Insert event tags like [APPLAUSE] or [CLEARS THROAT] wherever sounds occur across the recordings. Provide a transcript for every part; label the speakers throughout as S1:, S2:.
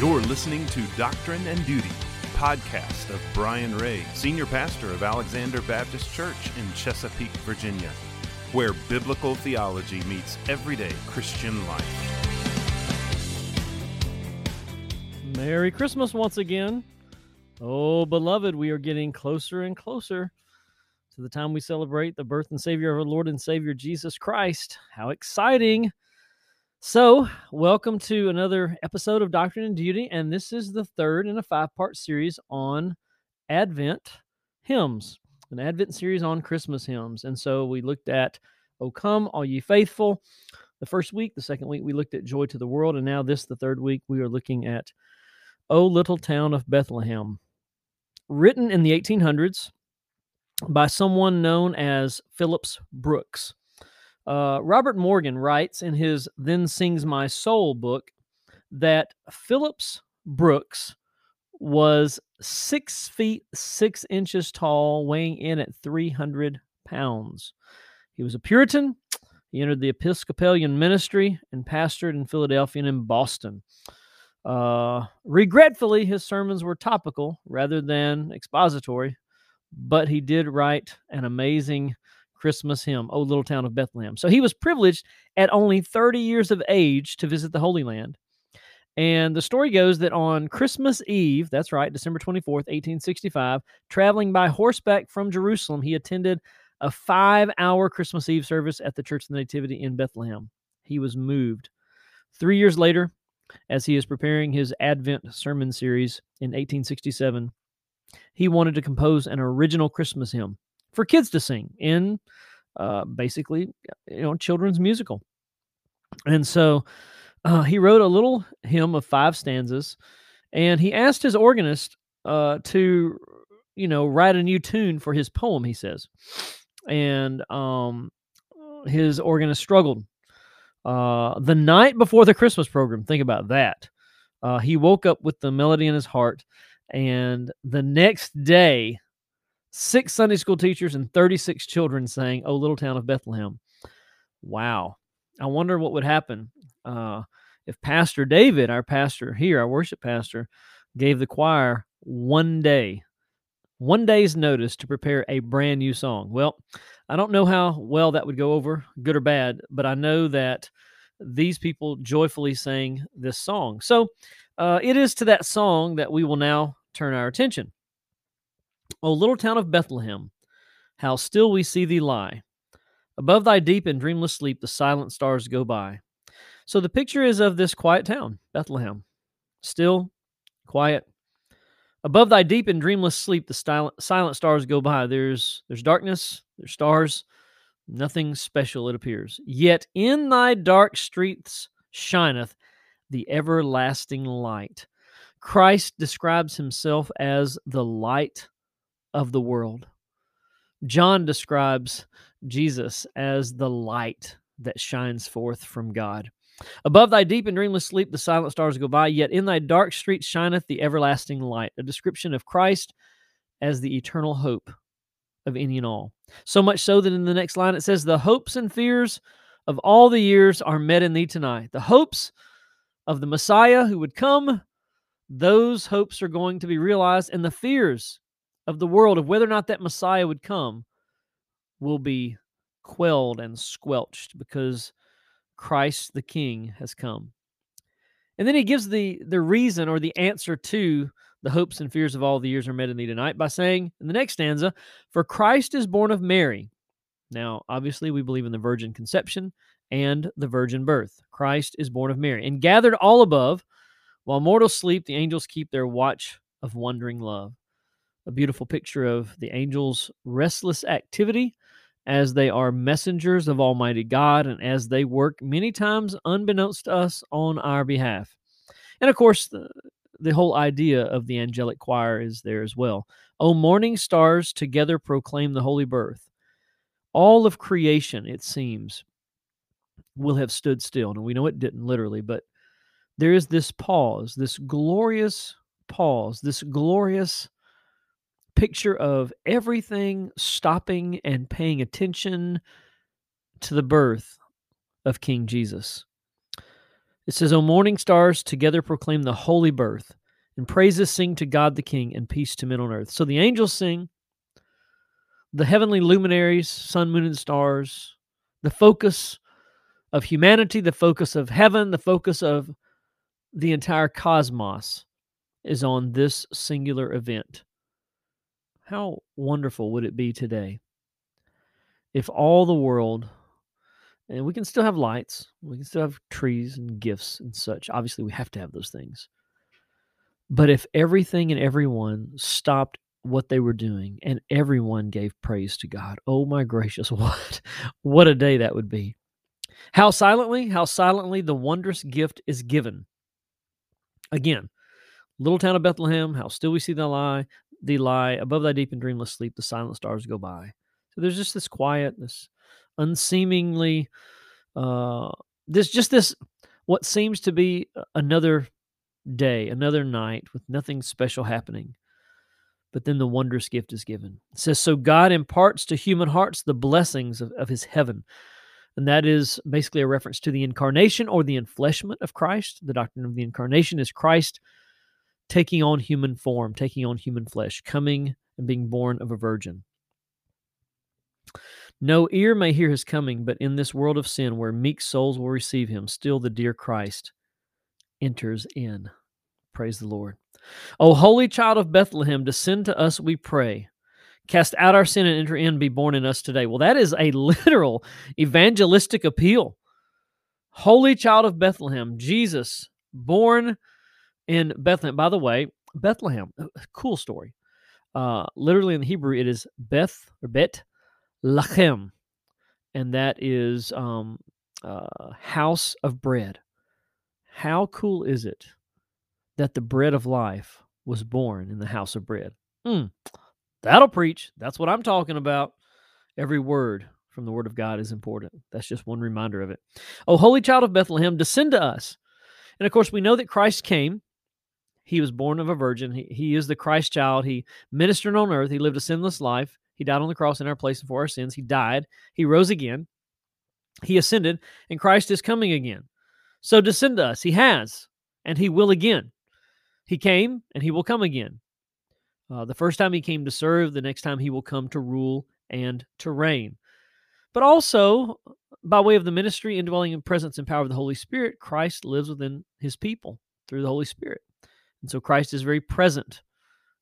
S1: You're listening to Doctrine and Duty, podcast of Brian Ray, senior pastor of Alexander Baptist Church in Chesapeake, Virginia, where biblical theology meets everyday Christian life.
S2: Merry Christmas once again. Oh, beloved, we are getting closer and closer to the time we celebrate the birth and Savior of our Lord and Savior Jesus Christ. How exciting! So, welcome to another episode of Doctrine and Duty, and this is the third in a five part series on Advent hymns, an Advent series on Christmas hymns. And so we looked at O Come, All Ye Faithful the first week. The second week, we looked at Joy to the World. And now, this, the third week, we are looking at O Little Town of Bethlehem. Written in the 1800s by someone known as Phillips Brooks. Uh, Robert Morgan writes in his Then Sings My Soul book that Phillips Brooks was six feet six inches tall, weighing in at 300 pounds. He was a Puritan. He entered the Episcopalian ministry and pastored in Philadelphia and in Boston. Uh, regretfully, his sermons were topical rather than expository, but he did write an amazing Christmas hymn, O Little Town of Bethlehem. So he was privileged at only 30 years of age to visit the Holy Land. And the story goes that on Christmas Eve, that's right, December 24th, 1865, traveling by horseback from Jerusalem, he attended a five hour Christmas Eve service at the Church of the Nativity in Bethlehem. He was moved. Three years later, as he is preparing his Advent sermon series in 1867, he wanted to compose an original Christmas hymn for kids to sing in uh, basically you know children's musical. And so uh, he wrote a little hymn of five stanzas and he asked his organist uh, to you know write a new tune for his poem he says. And um, his organist struggled. Uh, the night before the christmas program think about that. Uh, he woke up with the melody in his heart and the next day six Sunday school teachers and 36 children sang, Oh, Little Town of Bethlehem. Wow. I wonder what would happen uh, if Pastor David, our pastor here, our worship pastor, gave the choir one day, one day's notice to prepare a brand new song. Well, I don't know how well that would go over, good or bad, but I know that these people joyfully sang this song. So uh, it is to that song that we will now turn our attention. O little town of Bethlehem, how still we see thee lie. Above thy deep and dreamless sleep, the silent stars go by. So the picture is of this quiet town, Bethlehem. Still, quiet. Above thy deep and dreamless sleep, the silent, stars go by. There's there's darkness, there's stars, nothing special it appears. Yet in thy dark streets shineth the everlasting light. Christ describes himself as the light of the world. John describes Jesus as the light that shines forth from God. Above thy deep and dreamless sleep, the silent stars go by, yet in thy dark streets shineth the everlasting light, a description of Christ as the eternal hope of any and all. So much so that in the next line it says, The hopes and fears of all the years are met in thee tonight. The hopes of the Messiah who would come, those hopes are going to be realized, and the fears of the world of whether or not that Messiah would come will be quelled and squelched because Christ the King has come. And then he gives the the reason or the answer to the hopes and fears of all the years are met in thee tonight by saying in the next stanza, For Christ is born of Mary. Now, obviously, we believe in the virgin conception and the virgin birth. Christ is born of Mary. And gathered all above, while mortals sleep, the angels keep their watch of wondering love a beautiful picture of the angels' restless activity as they are messengers of Almighty God and as they work many times unbeknownst to us on our behalf. And of course, the, the whole idea of the angelic choir is there as well. O morning stars together proclaim the holy birth. All of creation, it seems, will have stood still. And we know it didn't literally, but there is this pause, this glorious pause, this glorious picture of everything stopping and paying attention to the birth of King Jesus. It says, O morning stars, together proclaim the holy birth, and praises sing to God the King, and peace to men on earth. So the angels sing, the heavenly luminaries, sun, moon, and stars, the focus of humanity, the focus of heaven, the focus of the entire cosmos is on this singular event. How wonderful would it be today if all the world, and we can still have lights, we can still have trees and gifts and such. Obviously, we have to have those things. But if everything and everyone stopped what they were doing and everyone gave praise to God, oh my gracious, [LAUGHS] what what a day that would be. How silently, how silently the wondrous gift is given. Again, little town of Bethlehem, how still we see the lie, the lie, above thy deep and dreamless sleep, the silent stars go by. So there's just this quiet, this unseemingly, uh, this just this what seems to be another day, another night with nothing special happening. But then the wondrous gift is given. It says, So God imparts to human hearts the blessings of, of his heaven. And that is basically a reference to the incarnation or the enfleshment of Christ. The doctrine of the incarnation is Christ taking on human form, taking on human flesh, coming and being born of a virgin. No ear may hear his coming, but in this world of sin where meek souls will receive him, still the dear Christ enters in. Praise the Lord. O holy child of Bethlehem, descend to us, we pray. Cast out our sin and enter in, be born in us today. Well, that is a [LAUGHS] literal evangelistic appeal. Holy child of Bethlehem, Jesus, born in Bethlehem. By the way, Bethlehem, cool story. Uh, literally in the Hebrew, it is Beth or Bet Lachem, and that is um, uh, house of bread. How cool is it that the bread of life was born in the house of bread? Mm, that'll preach. That's what I'm talking about. Every word from the word of God is important. That's just one reminder of it. Oh, holy child of Bethlehem, descend to us. And of course, we know that Christ came he was born of a virgin. He, he is the Christ child. He ministered on earth. He lived a sinless life. He died on the cross in our place and for our sins. He died. He rose again. He ascended, and Christ is coming again. So descend to us. He has, and he will again. He came, and he will come again. Uh, the first time he came to serve, the next time he will come to rule and to reign. But also, by way of the ministry, indwelling and presence and power of the Holy Spirit, Christ lives within his people through the Holy Spirit. And so Christ is very present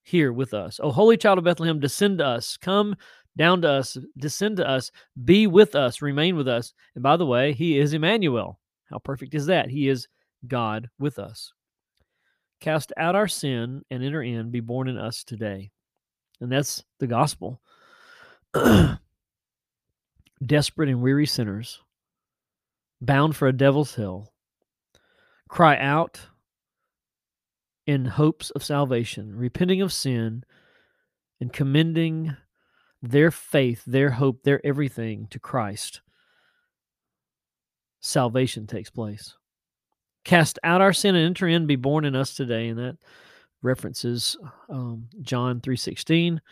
S2: here with us. Oh, Holy Child of Bethlehem, descend to us. Come down to us. Descend to us. Be with us. Remain with us. And by the way, He is Emmanuel. How perfect is that? He is God with us. Cast out our sin and enter in. Be born in us today. And that's the gospel. [CLEARS THROAT] Desperate and weary sinners, bound for a devil's hell, cry out in hopes of salvation, repenting of sin, and commending their faith, their hope, their everything to Christ, salvation takes place. Cast out our sin and enter in, be born in us today, and that references um, John three sixteen,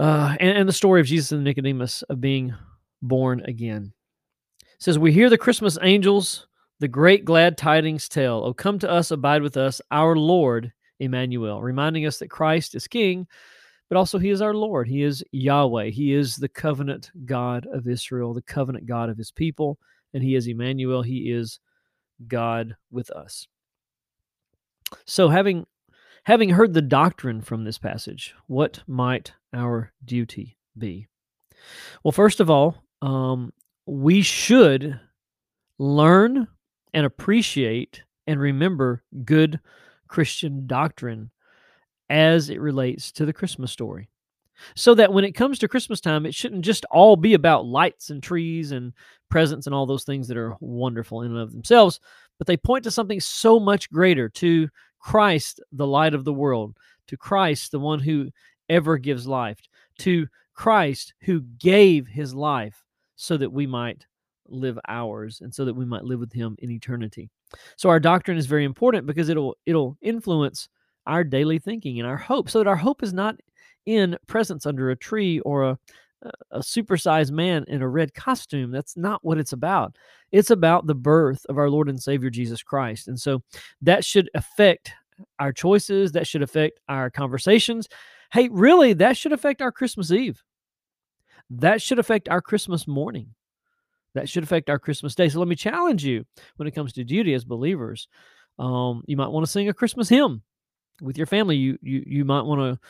S2: uh, and, and the story of Jesus and Nicodemus of being born again. It says we hear the Christmas angels the great glad tidings tell, Oh, come to us, abide with us, our Lord Emmanuel, reminding us that Christ is King, but also He is our Lord. He is Yahweh. He is the covenant God of Israel, the covenant God of His people, and He is Emmanuel. He is God with us. So, having having heard the doctrine from this passage, what might our duty be? Well, first of all, um, we should learn and appreciate and remember good Christian doctrine as it relates to the Christmas story. So that when it comes to Christmas time, it shouldn't just all be about lights and trees and presents and all those things that are wonderful in and of themselves, but they point to something so much greater to Christ, the light of the world, to Christ, the one who ever gives life, to Christ who gave his life so that we might live ours and so that we might live with him in eternity. So our doctrine is very important because it'll it'll influence our daily thinking and our hope so that our hope is not in presents under a tree or a, a supersized man in a red costume. That's not what it's about. It's about the birth of our Lord and Savior Jesus Christ. And so that should affect our choices, that should affect our conversations. Hey, really, that should affect our Christmas Eve. That should affect our Christmas morning. That should affect our Christmas day. So let me challenge you when it comes to duty as believers. Um, you might want to sing a Christmas hymn with your family. You you you might want to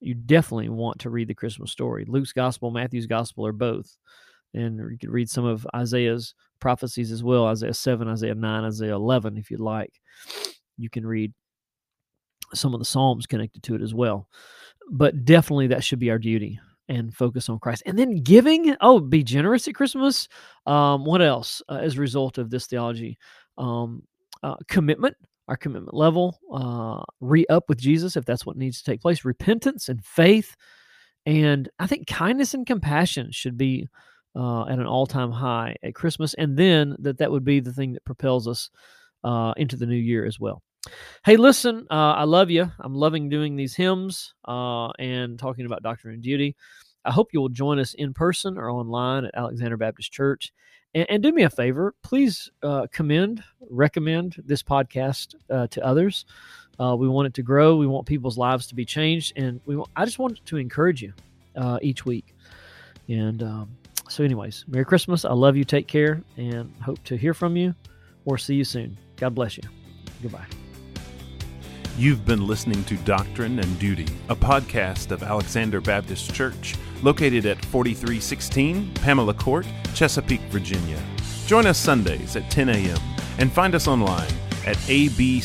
S2: you definitely want to read the Christmas story. Luke's gospel, Matthew's gospel, or both. And you could read some of Isaiah's prophecies as well Isaiah 7, Isaiah 9, Isaiah 11, if you'd like. You can read some of the Psalms connected to it as well. But definitely that should be our duty and focus on Christ. And then giving, oh, be generous at Christmas. Um, what else uh, as a result of this theology? Um, uh, commitment our commitment level, uh, re up with Jesus if that's what needs to take place, repentance and faith. And I think kindness and compassion should be uh, at an all time high at Christmas. And then that that would be the thing that propels us uh, into the new year as well. Hey, listen, uh, I love you. I'm loving doing these hymns uh, and talking about doctrine and duty. I hope you will join us in person or online at Alexander Baptist Church. And, and do me a favor, please uh, commend, recommend this podcast uh, to others. Uh, we want it to grow. We want people's lives to be changed, and we. Want, I just want to encourage you uh, each week. And um, so, anyways, Merry Christmas. I love you. Take care, and hope to hear from you or see you soon. God bless you. Goodbye.
S1: You've been listening to Doctrine and Duty, a podcast of Alexander Baptist Church, located at 4316 Pamela Court, Chesapeake, Virginia. Join us Sundays at 10 a.m. and find us online at abch.org.